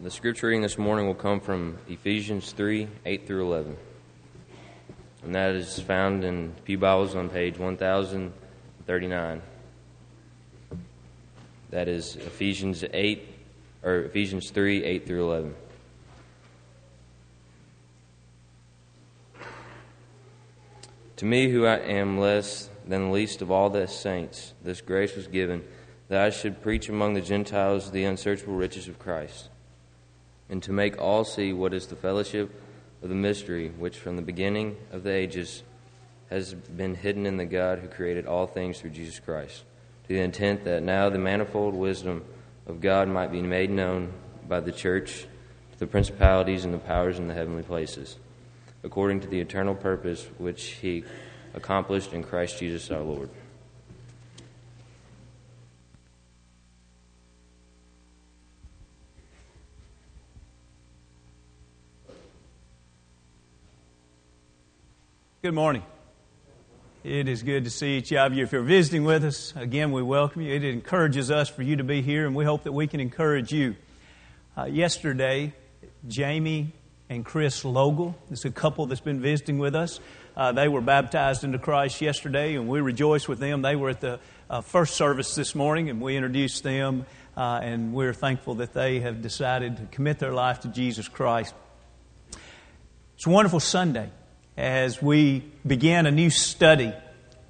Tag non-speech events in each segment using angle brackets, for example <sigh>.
The scripture reading this morning will come from Ephesians 3 8 through 11. And that is found in Pew Bibles on page 1039. That is Ephesians 8 or Ephesians 3 8 through 11. To me, who I am less than the least of all the saints, this grace was given that I should preach among the Gentiles the unsearchable riches of Christ and to make all see what is the fellowship of the mystery which from the beginning of the ages has been hidden in the God who created all things through Jesus Christ, to the intent that now the manifold wisdom of God might be made known by the church to the principalities and the powers in the heavenly places, according to the eternal purpose which he accomplished in Christ Jesus our Lord Good morning. It is good to see each of you. If you're visiting with us, again, we welcome you. It encourages us for you to be here, and we hope that we can encourage you. Uh, yesterday, Jamie and Chris Logel, this is a couple that's been visiting with us. Uh, they were baptized into Christ yesterday, and we rejoice with them. They were at the uh, first service this morning, and we introduced them, uh, and we're thankful that they have decided to commit their life to Jesus Christ. It's a wonderful Sunday as we begin a new study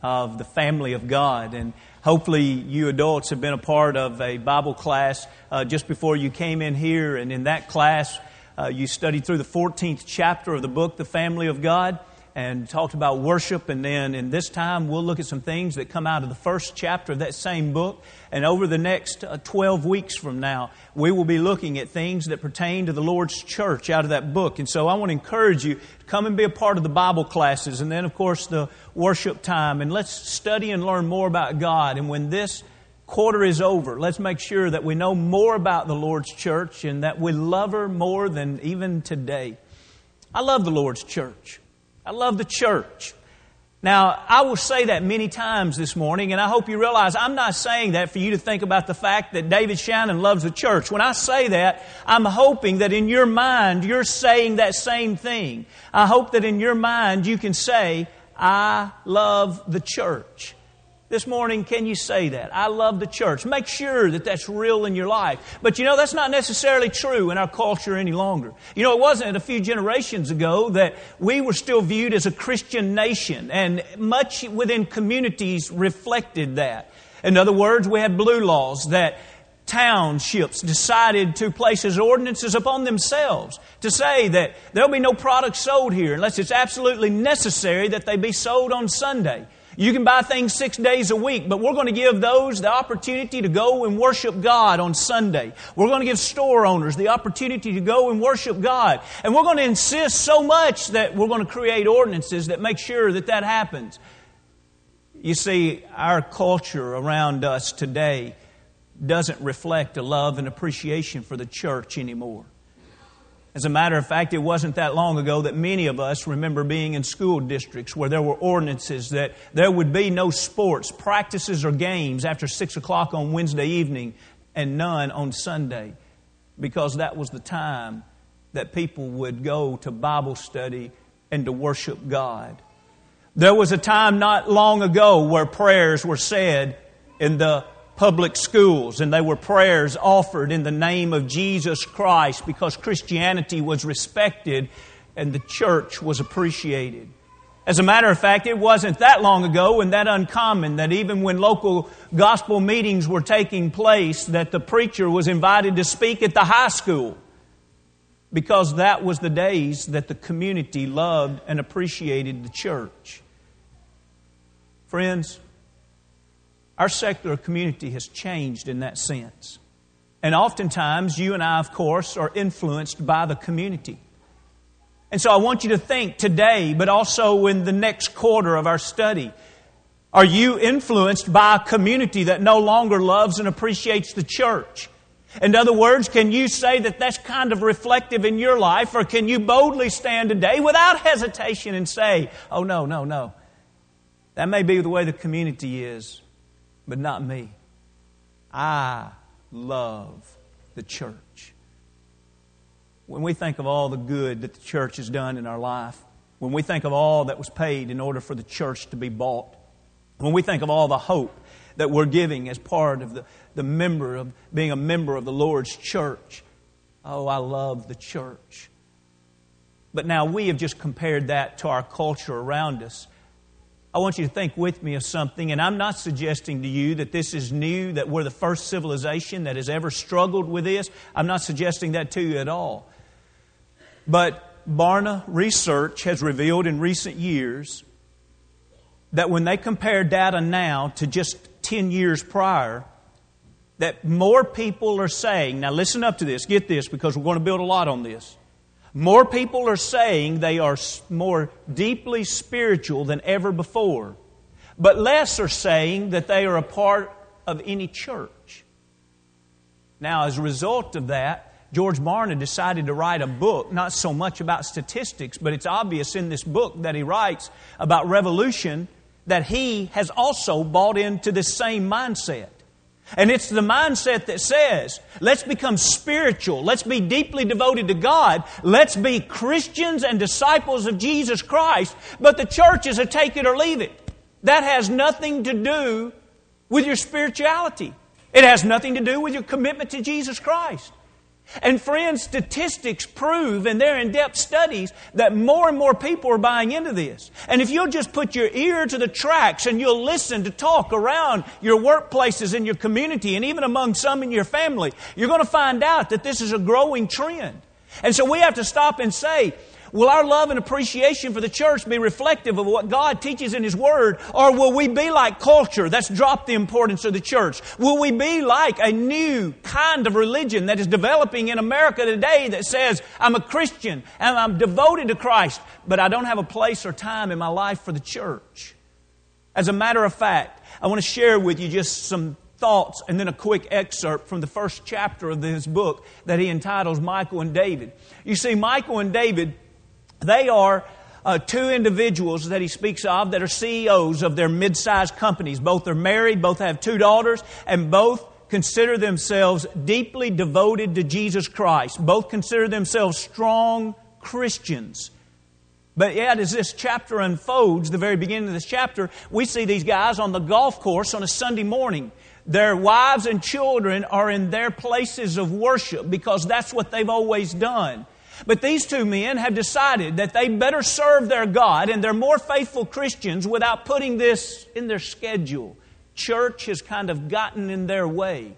of the family of God. And hopefully, you adults have been a part of a Bible class uh, just before you came in here. And in that class, uh, you studied through the 14th chapter of the book, The Family of God and talked about worship. And then in this time, we'll look at some things that come out of the first chapter of that same book. And over the next uh, 12 weeks from now, we will be looking at things that pertain to the Lord's church out of that book. And so I want to encourage you to come and be a part of the Bible classes. And then, of course, the worship time. And let's study and learn more about God. And when this quarter is over, let's make sure that we know more about the Lord's church and that we love her more than even today. I love the Lord's church. I love the church. Now, I will say that many times this morning, and I hope you realize I'm not saying that for you to think about the fact that David Shannon loves the church. When I say that, I'm hoping that in your mind you're saying that same thing. I hope that in your mind you can say, I love the church. This morning, can you say that? I love the church. Make sure that that's real in your life. But you know, that's not necessarily true in our culture any longer. You know, it wasn't a few generations ago that we were still viewed as a Christian nation, and much within communities reflected that. In other words, we had blue laws that townships decided to place as ordinances upon themselves to say that there'll be no products sold here unless it's absolutely necessary that they be sold on Sunday. You can buy things six days a week, but we're going to give those the opportunity to go and worship God on Sunday. We're going to give store owners the opportunity to go and worship God. And we're going to insist so much that we're going to create ordinances that make sure that that happens. You see, our culture around us today doesn't reflect a love and appreciation for the church anymore. As a matter of fact, it wasn't that long ago that many of us remember being in school districts where there were ordinances that there would be no sports, practices, or games after 6 o'clock on Wednesday evening and none on Sunday because that was the time that people would go to Bible study and to worship God. There was a time not long ago where prayers were said in the public schools, and they were prayers offered in the name of Jesus Christ because Christianity was respected and the church was appreciated. As a matter of fact, it wasn't that long ago and that uncommon that even when local gospel meetings were taking place, that the preacher was invited to speak at the high school because that was the days that the community loved and appreciated the church. Friends, our secular community has changed in that sense. And oftentimes, you and I, of course, are influenced by the community. And so I want you to think today, but also in the next quarter of our study. Are you influenced by a community that no longer loves and appreciates the church? In other words, can you say that that's kind of reflective in your life, or can you boldly stand today without hesitation and say, oh, no, no, no. That may be the way the community is, but not me. I love the church. when we think of all the good that the church has done in our life, when we think of all that was paid in order for the church to be bought, when we think of all the hope that we're giving as part of the, the member of being a member of the Lord's church, oh, I love the church. But now we have just compared that to our culture around us. I want you to think with me of something, and I'm not suggesting to you that this is new, that we're the first civilization that has ever struggled with this. I'm not suggesting that to you at all. But Barna research has revealed in recent years that when they compare data now to just 10 years prior, that more people are saying, now listen up to this, get this, because we're going to build a lot on this. More people are saying they are more deeply spiritual than ever before, but less are saying that they are a part of any church. Now, as a result of that, George Barna decided to write a book, not so much about statistics, but it's obvious in this book that he writes about revolution that he has also bought into this same mindset. And it's the mindset that says, let's become spiritual. Let's be deeply devoted to God. Let's be Christians and disciples of Jesus Christ. But the church is a take it or leave it. That has nothing to do with your spirituality. It has nothing to do with your commitment to Jesus Christ. And friends, statistics prove in their in depth studies that more and more people are buying into this. And if you'll just put your ear to the tracks and you'll listen to talk around your workplaces in your community and even among some in your family, you're going to find out that this is a growing trend. And so we have to stop and say, Will our love and appreciation for the church be reflective of what God teaches in His Word? Or will we be like culture that's dropped the importance of the church? Will we be like a new kind of religion that is developing in America today that says, I'm a Christian and I'm devoted to Christ, but I don't have a place or time in my life for the church? As a matter of fact, I want to share with you just some thoughts and then a quick excerpt from the first chapter of this book that he entitles Michael and David. You see, Michael and David they are uh, two individuals that he speaks of that are CEOs of their mid-sized companies. Both are married, both have two daughters, and both consider themselves deeply devoted to Jesus Christ. Both consider themselves strong Christians. But yet, as this chapter unfolds, the very beginning of this chapter, we see these guys on the golf course on a Sunday morning. Their wives and children are in their places of worship because that's what they've always done. But these two men have decided that they better serve their God and they're more faithful Christians without putting this in their schedule. Church has kind of gotten in their way.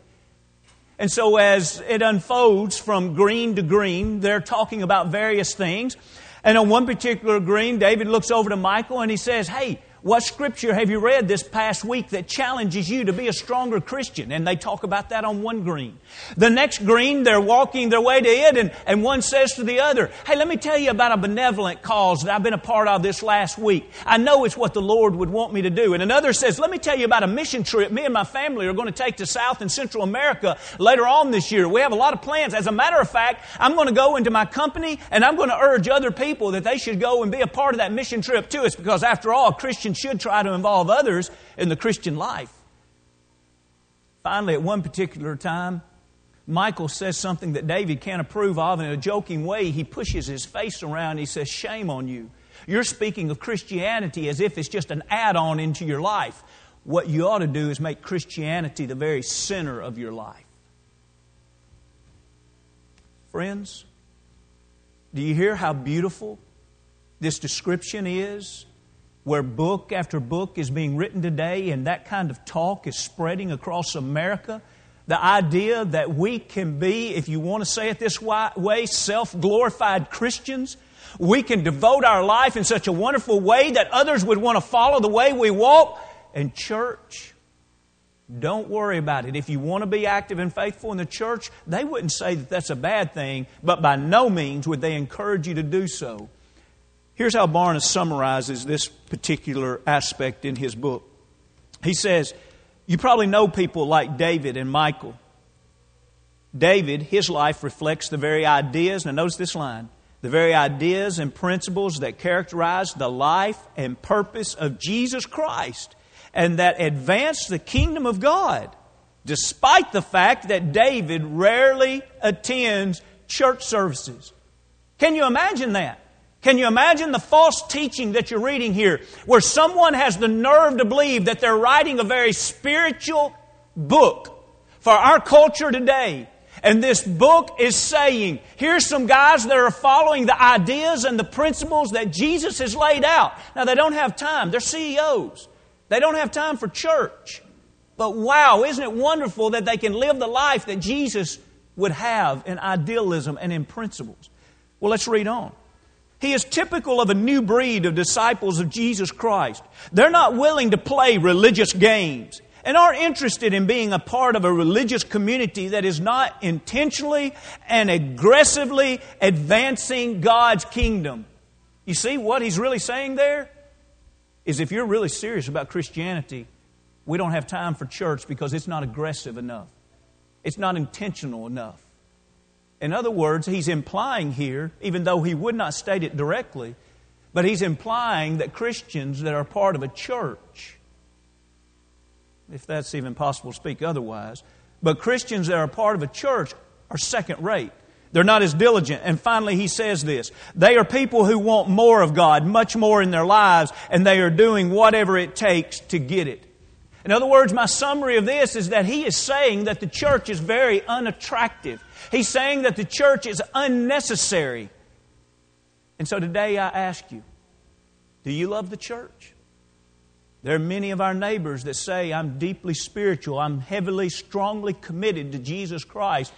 And so, as it unfolds from green to green, they're talking about various things. And on one particular green, David looks over to Michael and he says, Hey, what scripture have you read this past week that challenges you to be a stronger Christian? And they talk about that on one green. The next green, they're walking their way to it, and, and one says to the other, Hey, let me tell you about a benevolent cause that I've been a part of this last week. I know it's what the Lord would want me to do. And another says, Let me tell you about a mission trip me and my family are going to take to South and Central America later on this year. We have a lot of plans. As a matter of fact, I'm going to go into my company and I'm going to urge other people that they should go and be a part of that mission trip too. It's because after all, Christians should try to involve others in the Christian life. Finally, at one particular time, Michael says something that David can't approve of and in a joking way. He pushes his face around. He says, Shame on you. You're speaking of Christianity as if it's just an add on into your life. What you ought to do is make Christianity the very center of your life. Friends, do you hear how beautiful this description is where book after book is being written today and that kind of talk is spreading across America. The idea that we can be, if you want to say it this way, self glorified Christians. We can devote our life in such a wonderful way that others would want to follow the way we walk. And, church, don't worry about it. If you want to be active and faithful in the church, they wouldn't say that that's a bad thing, but by no means would they encourage you to do so. Here's how Barna summarizes this particular aspect in his book. He says, You probably know people like David and Michael. David, his life reflects the very ideas, now notice this line, the very ideas and principles that characterize the life and purpose of Jesus Christ and that advance the kingdom of God, despite the fact that David rarely attends church services. Can you imagine that? Can you imagine the false teaching that you're reading here, where someone has the nerve to believe that they're writing a very spiritual book for our culture today? And this book is saying, here's some guys that are following the ideas and the principles that Jesus has laid out. Now, they don't have time. They're CEOs. They don't have time for church. But wow, isn't it wonderful that they can live the life that Jesus would have in idealism and in principles? Well, let's read on. He is typical of a new breed of disciples of Jesus Christ. They're not willing to play religious games and are interested in being a part of a religious community that is not intentionally and aggressively advancing God's kingdom. You see, what he's really saying there is if you're really serious about Christianity, we don't have time for church because it's not aggressive enough, it's not intentional enough. In other words, he's implying here, even though he would not state it directly, but he's implying that Christians that are part of a church, if that's even possible to speak otherwise, but Christians that are part of a church are second rate. They're not as diligent. And finally, he says this They are people who want more of God, much more in their lives, and they are doing whatever it takes to get it. In other words, my summary of this is that he is saying that the church is very unattractive. He's saying that the church is unnecessary. And so today I ask you do you love the church? There are many of our neighbors that say, I'm deeply spiritual, I'm heavily, strongly committed to Jesus Christ,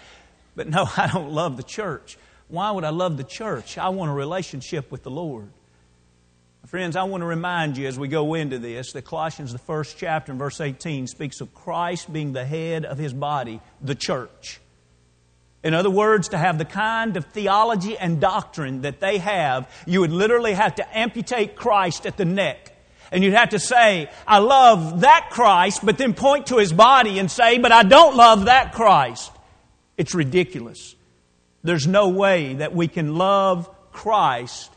but no, <laughs> I don't love the church. Why would I love the church? I want a relationship with the Lord. Friends, I want to remind you as we go into this that Colossians, the first chapter, and verse 18, speaks of Christ being the head of his body, the church. In other words, to have the kind of theology and doctrine that they have, you would literally have to amputate Christ at the neck. And you'd have to say, I love that Christ, but then point to his body and say, but I don't love that Christ. It's ridiculous. There's no way that we can love Christ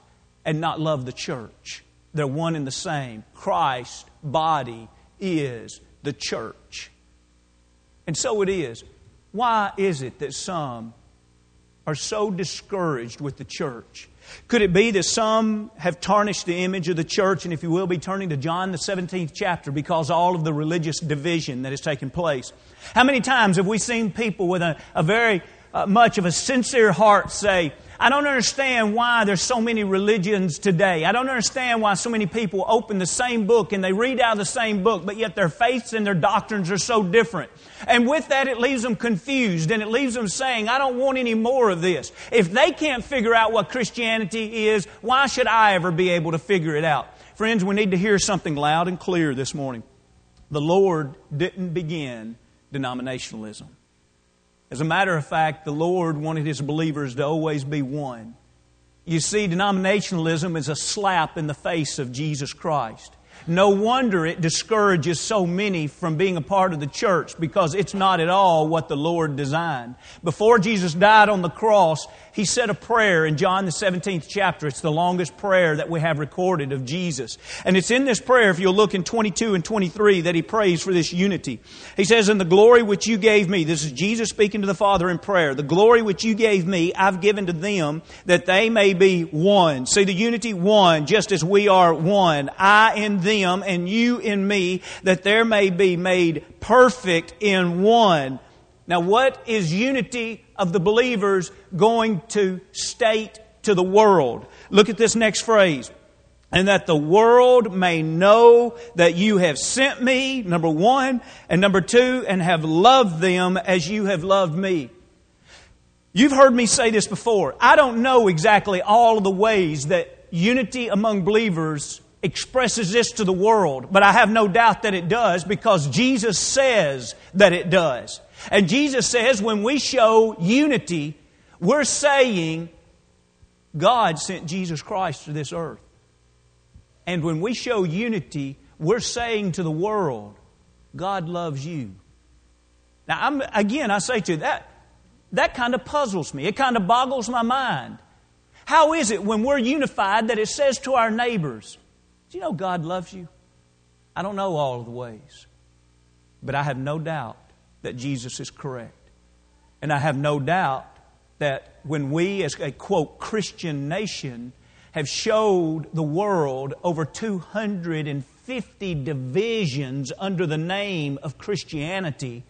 and not love the church. They're one and the same. Christ's body is the church. And so it is. Why is it that some are so discouraged with the church? Could it be that some have tarnished the image of the church, and if you will, be turning to John, the 17th chapter, because all of the religious division that has taken place? How many times have we seen people with a, a very uh, much of a sincere heart say, I don't understand why there's so many religions today. I don't understand why so many people open the same book and they read out of the same book, but yet their faiths and their doctrines are so different. And with that, it leaves them confused and it leaves them saying, I don't want any more of this. If they can't figure out what Christianity is, why should I ever be able to figure it out? Friends, we need to hear something loud and clear this morning. The Lord didn't begin denominationalism. As a matter of fact, the Lord wanted His believers to always be one. You see, denominationalism is a slap in the face of Jesus Christ. No wonder it discourages so many from being a part of the church because it's not at all what the Lord designed. Before Jesus died on the cross, he said a prayer in John the 17th chapter. It's the longest prayer that we have recorded of Jesus. And it's in this prayer, if you'll look in 22 and 23, that he prays for this unity. He says, In the glory which you gave me, this is Jesus speaking to the Father in prayer, the glory which you gave me, I've given to them that they may be one. See the unity one, just as we are one. I in them and you in me, that there may be made perfect in one now, what is unity of the believers going to state to the world? Look at this next phrase. And that the world may know that you have sent me, number one, and number two, and have loved them as you have loved me. You've heard me say this before. I don't know exactly all of the ways that unity among believers expresses this to the world, but I have no doubt that it does because Jesus says that it does. And Jesus says when we show unity, we're saying God sent Jesus Christ to this earth. And when we show unity, we're saying to the world, God loves you. Now, I'm, again, I say to you, that, that kind of puzzles me. It kind of boggles my mind. How is it when we're unified that it says to our neighbors, Do you know God loves you? I don't know all of the ways, but I have no doubt that Jesus is correct. And I have no doubt that when we, as a quote, Christian nation, have showed the world over 250 divisions under the name of Christianity.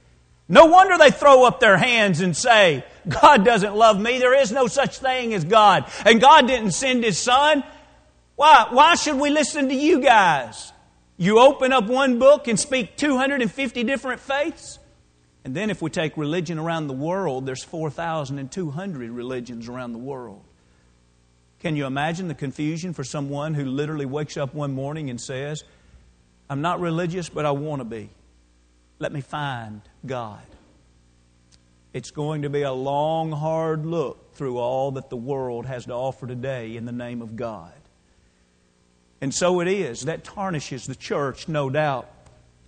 No wonder they throw up their hands and say, God doesn't love me. There is no such thing as God. And God didn't send His Son. Why, why should we listen to you guys? You open up one book and speak 250 different faiths? And then if we take religion around the world, there's 4,200 religions around the world. Can you imagine the confusion for someone who literally wakes up one morning and says, I'm not religious, but I want to be. Let me find God. It's going to be a long, hard look through all that the world has to offer today in the name of God. And so it is. That tarnishes the church, no doubt.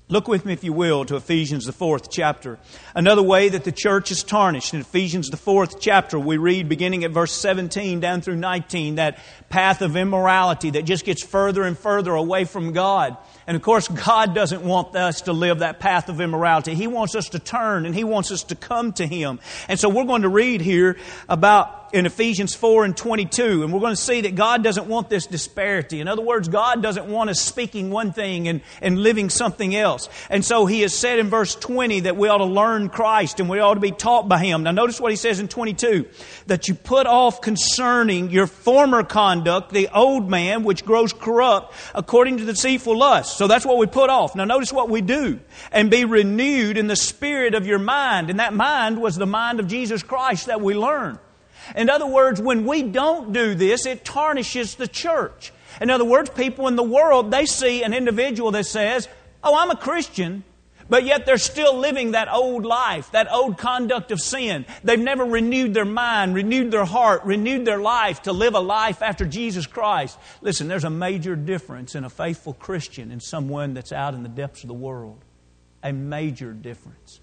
Look with me, if you will, to Ephesians, the fourth chapter. Another way that the church is tarnished. In Ephesians, the fourth chapter, we read beginning at verse 17 down through 19, that path of immorality that just gets further and further away from God. And of course, God doesn't want us to live that path of immorality. He wants us to turn and He wants us to come to Him. And so we're going to read here about in Ephesians 4 and 22, and we're going to see that God doesn't want this disparity. In other words, God doesn't want us speaking one thing and, and living something else. And so He has said in verse 20 that we ought to learn Christ and we ought to be taught by Him. Now notice what He says in 22, that you put off concerning your former conduct the old man which grows corrupt according to the deceitful lust. So that's what we put off. Now notice what we do. And be renewed in the spirit of your mind. And that mind was the mind of Jesus Christ that we learn. In other words, when we don't do this, it tarnishes the church. In other words, people in the world, they see an individual that says, Oh, I'm a Christian, but yet they're still living that old life, that old conduct of sin. They've never renewed their mind, renewed their heart, renewed their life to live a life after Jesus Christ. Listen, there's a major difference in a faithful Christian and someone that's out in the depths of the world. A major difference.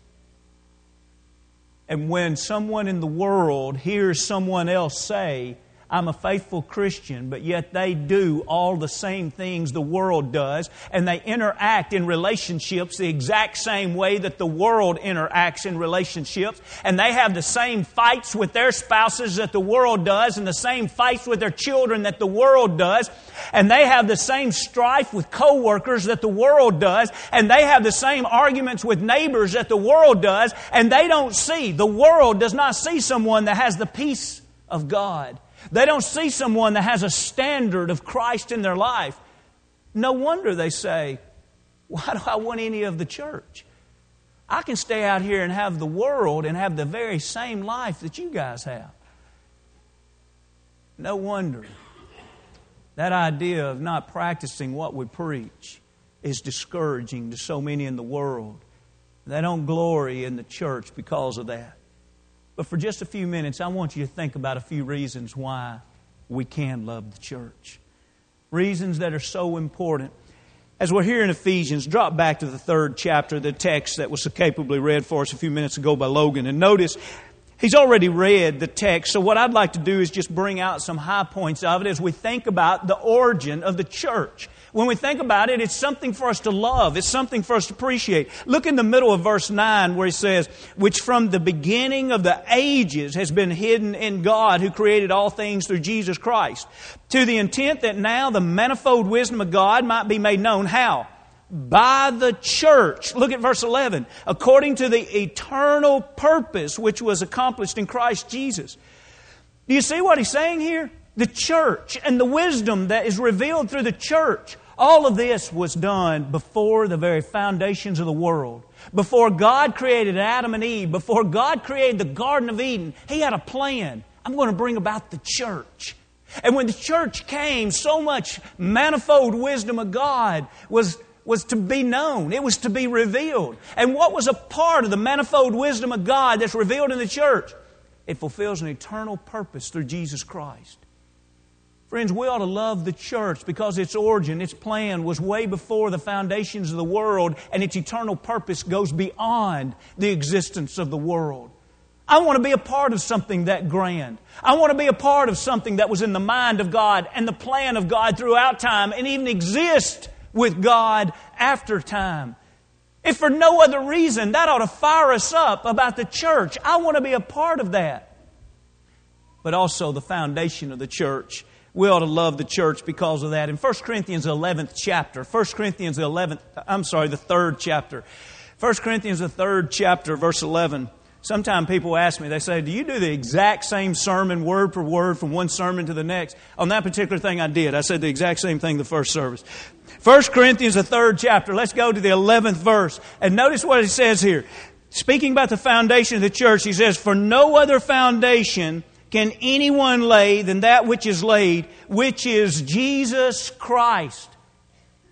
And when someone in the world hears someone else say, I'm a faithful Christian, but yet they do all the same things the world does, and they interact in relationships the exact same way that the world interacts in relationships, and they have the same fights with their spouses that the world does, and the same fights with their children that the world does, and they have the same strife with coworkers that the world does, and they have the same arguments with neighbors that the world does, and they don't see, the world does not see someone that has the peace of God they don't see someone that has a standard of Christ in their life. No wonder they say, Why do I want any of the church? I can stay out here and have the world and have the very same life that you guys have. No wonder that idea of not practicing what we preach is discouraging to so many in the world. They don't glory in the church because of that. But for just a few minutes, I want you to think about a few reasons why we can love the church. Reasons that are so important. As we're here in Ephesians, drop back to the third chapter, the text that was so capably read for us a few minutes ago by Logan, and notice He's already read the text, so what I'd like to do is just bring out some high points of it as we think about the origin of the church. When we think about it, it's something for us to love. It's something for us to appreciate. Look in the middle of verse 9 where he says, which from the beginning of the ages has been hidden in God who created all things through Jesus Christ. To the intent that now the manifold wisdom of God might be made known. How? By the church. Look at verse 11. According to the eternal purpose which was accomplished in Christ Jesus. Do you see what he's saying here? The church and the wisdom that is revealed through the church. All of this was done before the very foundations of the world. Before God created Adam and Eve, before God created the Garden of Eden, He had a plan. I'm going to bring about the church. And when the church came, so much manifold wisdom of God was was to be known. It was to be revealed. And what was a part of the manifold wisdom of God that's revealed in the church? It fulfills an eternal purpose through Jesus Christ. Friends, we ought to love the church because its origin, its plan was way before the foundations of the world, and its eternal purpose goes beyond the existence of the world. I want to be a part of something that grand. I want to be a part of something that was in the mind of God and the plan of God throughout time and even exist with God after time. If for no other reason, that ought to fire us up about the church. I want to be a part of that. but also the foundation of the church. We ought to love the church because of that. In 1 Corinthians 11th chapter, 1 Corinthians 11th, I'm sorry, the third chapter. 1 Corinthians the third chapter, verse 11. Sometimes people ask me, they say, Do you do the exact same sermon, word for word, from one sermon to the next? On that particular thing, I did. I said the exact same thing the first service. 1 Corinthians, the third chapter. Let's go to the 11th verse. And notice what it says here. Speaking about the foundation of the church, he says, For no other foundation can anyone lay than that which is laid, which is Jesus Christ.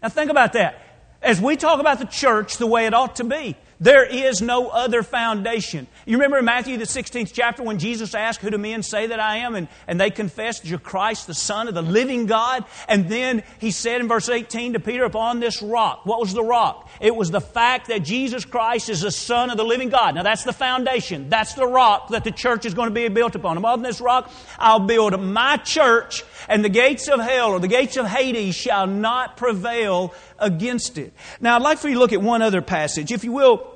Now think about that. As we talk about the church the way it ought to be, there is no other foundation. You remember in Matthew, the 16th chapter, when Jesus asked, Who do men say that I am? And, and they confessed, You're Christ, the Son of the living God. And then he said in verse 18 to Peter, Upon this rock. What was the rock? It was the fact that Jesus Christ is the Son of the living God. Now that's the foundation. That's the rock that the church is going to be built upon. Upon this rock, I'll build my church, and the gates of hell or the gates of Hades shall not prevail against it. Now I'd like for you to look at one other passage. If you will,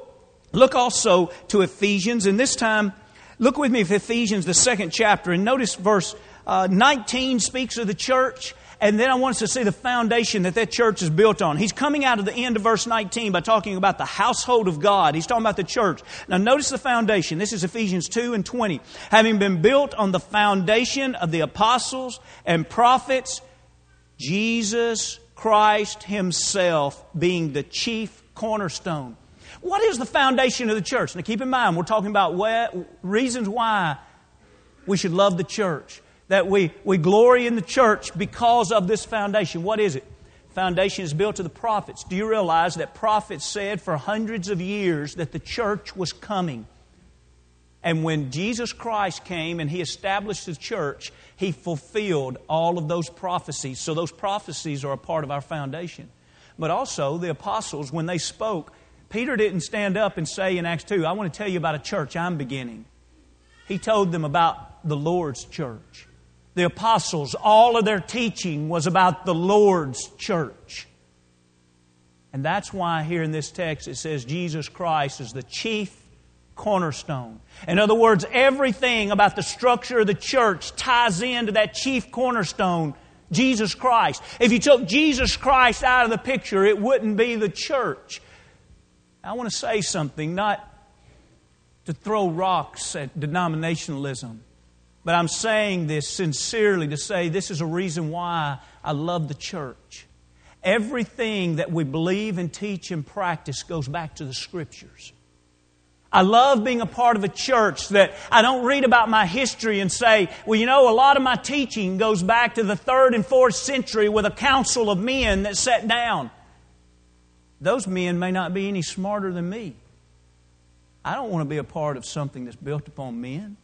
Look also to Ephesians, and this time, look with me at Ephesians, the second chapter, and notice verse uh, 19 speaks of the church, and then I want us to see the foundation that that church is built on. He's coming out of the end of verse 19 by talking about the household of God. He's talking about the church. Now, notice the foundation. This is Ephesians 2 and 20. Having been built on the foundation of the apostles and prophets, Jesus Christ Himself being the chief cornerstone. What is the foundation of the church? Now, keep in mind, we're talking about reasons why we should love the church, that we, we glory in the church because of this foundation. What is it? Foundation is built to the prophets. Do you realize that prophets said for hundreds of years that the church was coming? And when Jesus Christ came and he established the church, he fulfilled all of those prophecies. So those prophecies are a part of our foundation. But also, the apostles, when they spoke, Peter didn't stand up and say in Acts 2, I want to tell you about a church I'm beginning. He told them about the Lord's church. The apostles, all of their teaching was about the Lord's church. And that's why here in this text it says Jesus Christ is the chief cornerstone. In other words, everything about the structure of the church ties into that chief cornerstone, Jesus Christ. If you took Jesus Christ out of the picture, it wouldn't be the church. I want to say something, not to throw rocks at denominationalism, but I'm saying this sincerely to say this is a reason why I love the church. Everything that we believe and teach and practice goes back to the Scriptures. I love being a part of a church that I don't read about my history and say, well, you know, a lot of my teaching goes back to the third and fourth century with a council of men that sat down those men may not be any smarter than me. I don't want to be a part of something that's built upon men.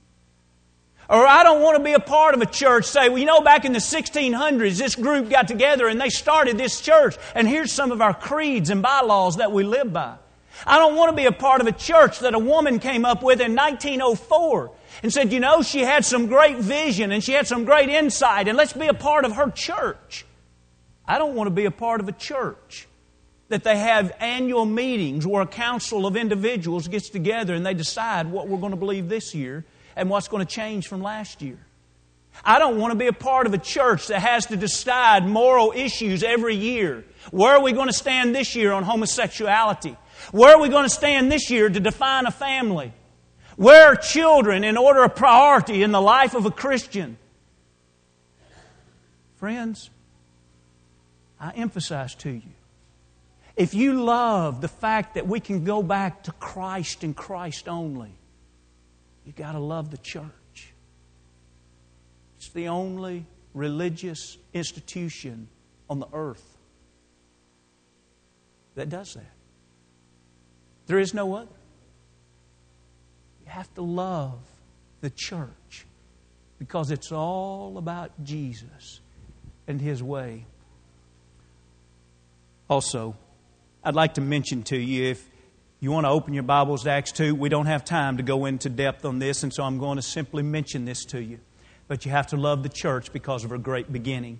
Or I don't want to be a part of a church, say, well, you know, back in the 1600s, this group got together and they started this church, and here's some of our creeds and bylaws that we live by. I don't want to be a part of a church that a woman came up with in 1904 and said, you know, she had some great vision and she had some great insight, and let's be a part of her church. I don't want to be a part of a church that they have annual meetings where a council of individuals gets together and they decide what we're going to believe this year and what's going to change from last year. I don't want to be a part of a church that has to decide moral issues every year. Where are we going to stand this year on homosexuality? Where are we going to stand this year to define a family? Where are children in order of priority in the life of a Christian? Friends, I emphasize to you if you love the fact that we can go back to Christ and Christ only, you got to love the church. It's the only religious institution on the earth that does that. There is no other. You have to love the church because it's all about Jesus and His way. Also, I'd like to mention to you if you want to open your Bibles to Acts 2, we don't have time to go into depth on this, and so I'm going to simply mention this to you. But you have to love the church because of her great beginning.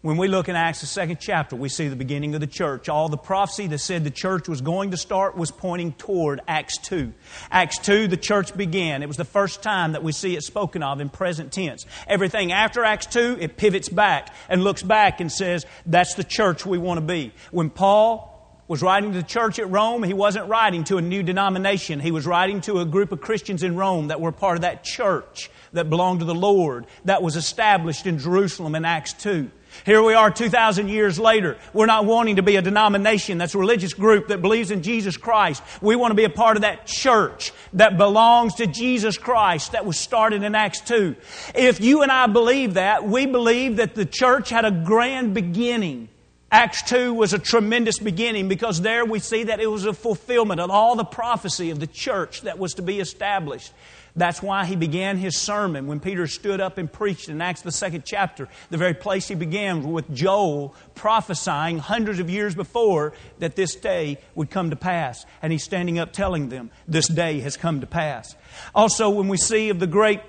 When we look in Acts, the second chapter, we see the beginning of the church. All the prophecy that said the church was going to start was pointing toward Acts 2. Acts 2, the church began. It was the first time that we see it spoken of in present tense. Everything after Acts 2, it pivots back and looks back and says, that's the church we want to be. When Paul was writing to the church at Rome, he wasn't writing to a new denomination. He was writing to a group of Christians in Rome that were part of that church that belonged to the Lord that was established in Jerusalem in Acts 2. Here we are 2,000 years later. We're not wanting to be a denomination that's a religious group that believes in Jesus Christ. We want to be a part of that church that belongs to Jesus Christ that was started in Acts 2. If you and I believe that, we believe that the church had a grand beginning. Acts 2 was a tremendous beginning because there we see that it was a fulfillment of all the prophecy of the church that was to be established. That's why he began his sermon when Peter stood up and preached in Acts, the second chapter. The very place he began with Joel prophesying hundreds of years before that this day would come to pass. And he's standing up telling them, This day has come to pass. Also, when we see of the great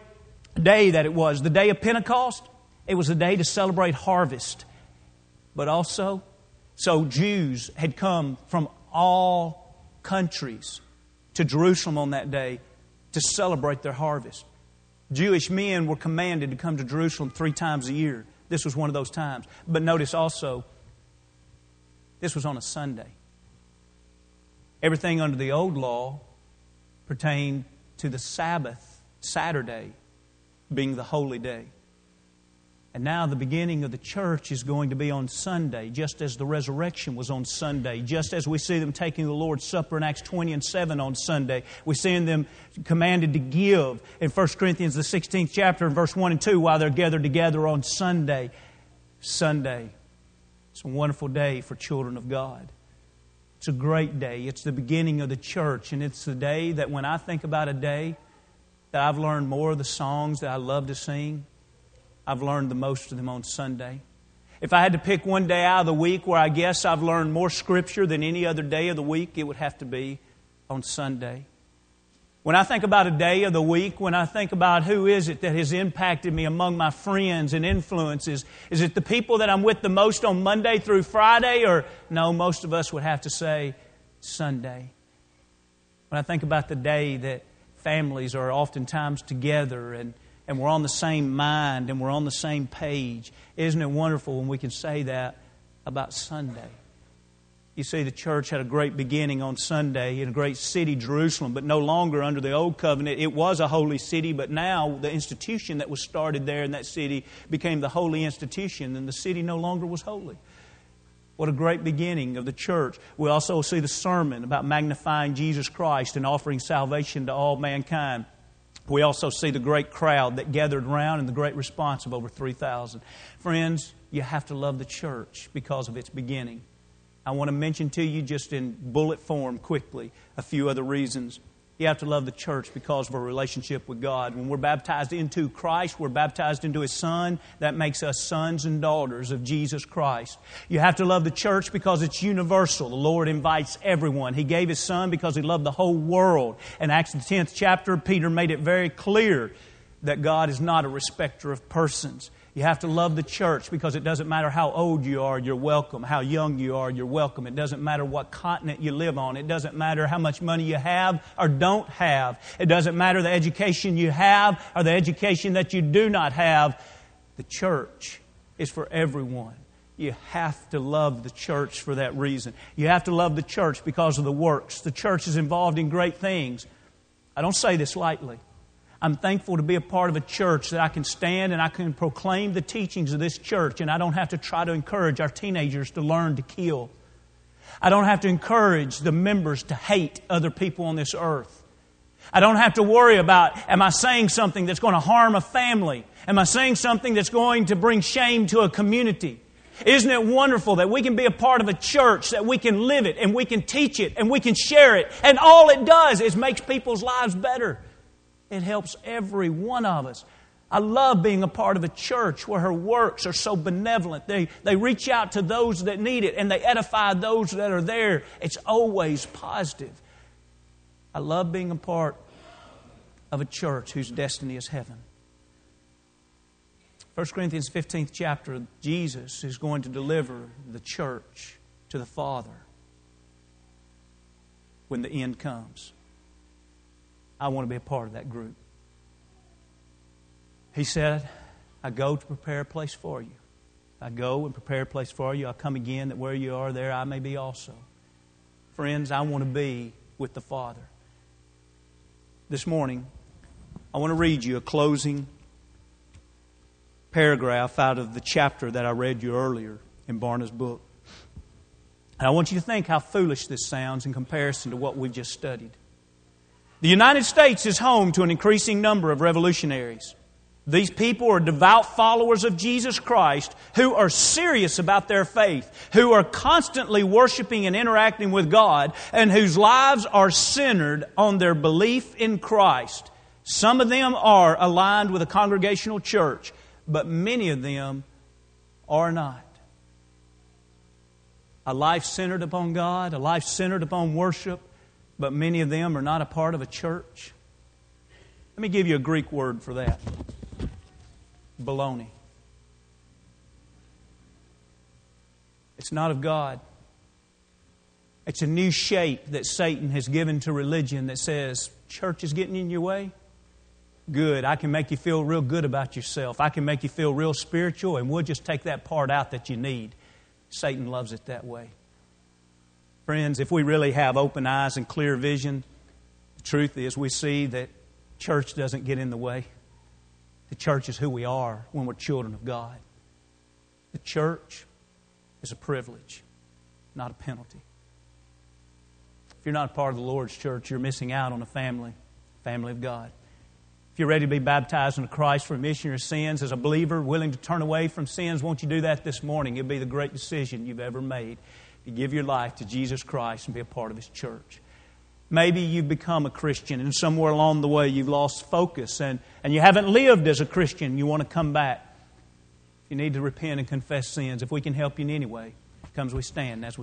day that it was, the day of Pentecost, it was a day to celebrate harvest. But also, so Jews had come from all countries to Jerusalem on that day to celebrate their harvest. Jewish men were commanded to come to Jerusalem three times a year. This was one of those times. But notice also, this was on a Sunday. Everything under the old law pertained to the Sabbath, Saturday, being the holy day. And now the beginning of the church is going to be on Sunday, just as the resurrection was on Sunday, just as we see them taking the Lord's Supper in Acts 20 and 7 on Sunday. We see them commanded to give in 1 Corinthians, the 16th chapter, in verse 1 and 2, while they're gathered together on Sunday. Sunday. It's a wonderful day for children of God. It's a great day. It's the beginning of the church, and it's the day that when I think about a day that I've learned more of the songs that I love to sing I've learned the most of them on Sunday. If I had to pick one day out of the week where I guess I've learned more Scripture than any other day of the week, it would have to be on Sunday. When I think about a day of the week, when I think about who is it that has impacted me among my friends and influences, is it the people that I'm with the most on Monday through Friday? Or no, most of us would have to say Sunday. When I think about the day that families are oftentimes together and and we're on the same mind and we're on the same page. Isn't it wonderful when we can say that about Sunday? You see, the church had a great beginning on Sunday in a great city, Jerusalem, but no longer under the old covenant. It was a holy city, but now the institution that was started there in that city became the holy institution, and the city no longer was holy. What a great beginning of the church. We also see the sermon about magnifying Jesus Christ and offering salvation to all mankind. We also see the great crowd that gathered around and the great response of over 3,000. Friends, you have to love the church because of its beginning. I want to mention to you, just in bullet form quickly, a few other reasons. You have to love the church because of our relationship with God. When we're baptized into Christ, we're baptized into His Son. That makes us sons and daughters of Jesus Christ. You have to love the church because it's universal. The Lord invites everyone. He gave His Son because He loved the whole world. In Acts the 10th chapter, Peter made it very clear that God is not a respecter of persons. You have to love the church because it doesn't matter how old you are, you're welcome. How young you are, you're welcome. It doesn't matter what continent you live on. It doesn't matter how much money you have or don't have. It doesn't matter the education you have or the education that you do not have. The church is for everyone. You have to love the church for that reason. You have to love the church because of the works. The church is involved in great things. I don't say this lightly. I'm thankful to be a part of a church that I can stand and I can proclaim the teachings of this church, and I don't have to try to encourage our teenagers to learn to kill. I don't have to encourage the members to hate other people on this earth. I don't have to worry about, am I saying something that's going to harm a family? Am I saying something that's going to bring shame to a community? Isn't it wonderful that we can be a part of a church, that we can live it and we can teach it and we can share it, and all it does is makes people's lives better. It helps every one of us. I love being a part of a church where her works are so benevolent. They, they reach out to those that need it and they edify those that are there. It's always positive. I love being a part of a church whose destiny is heaven. 1 Corinthians 15th chapter, Jesus is going to deliver the church to the Father when the end comes. I want to be a part of that group. He said, I go to prepare a place for you. I go and prepare a place for you. I come again that where you are, there I may be also. Friends, I want to be with the Father. This morning, I want to read you a closing paragraph out of the chapter that I read you earlier in Barna's book. And I want you to think how foolish this sounds in comparison to what we've just studied. The United States is home to an increasing number of revolutionaries. These people are devout followers of Jesus Christ who are serious about their faith, who are constantly worshiping and interacting with God, and whose lives are centered on their belief in Christ. Some of them are aligned with a congregational church, but many of them are not. A life centered upon God, a life centered upon worship, but many of them are not a part of a church. Let me give you a Greek word for that baloney. It's not of God. It's a new shape that Satan has given to religion that says, church is getting in your way. Good. I can make you feel real good about yourself. I can make you feel real spiritual, and we'll just take that part out that you need. Satan loves it that way. Friends, if we really have open eyes and clear vision, the truth is we see that church doesn't get in the way. The church is who we are when we're children of God. The church is a privilege, not a penalty. If you're not part of the Lord's church, you're missing out on a family, family of God. If you're ready to be baptized into Christ for remission of your sins as a believer, willing to turn away from sins, won't you do that this morning? It'll be the great decision you've ever made to give your life to Jesus Christ and be a part of His church. Maybe you've become a Christian and somewhere along the way you've lost focus and, and you haven't lived as a Christian. You want to come back. You need to repent and confess sins. If we can help you in any way, come as we stand as we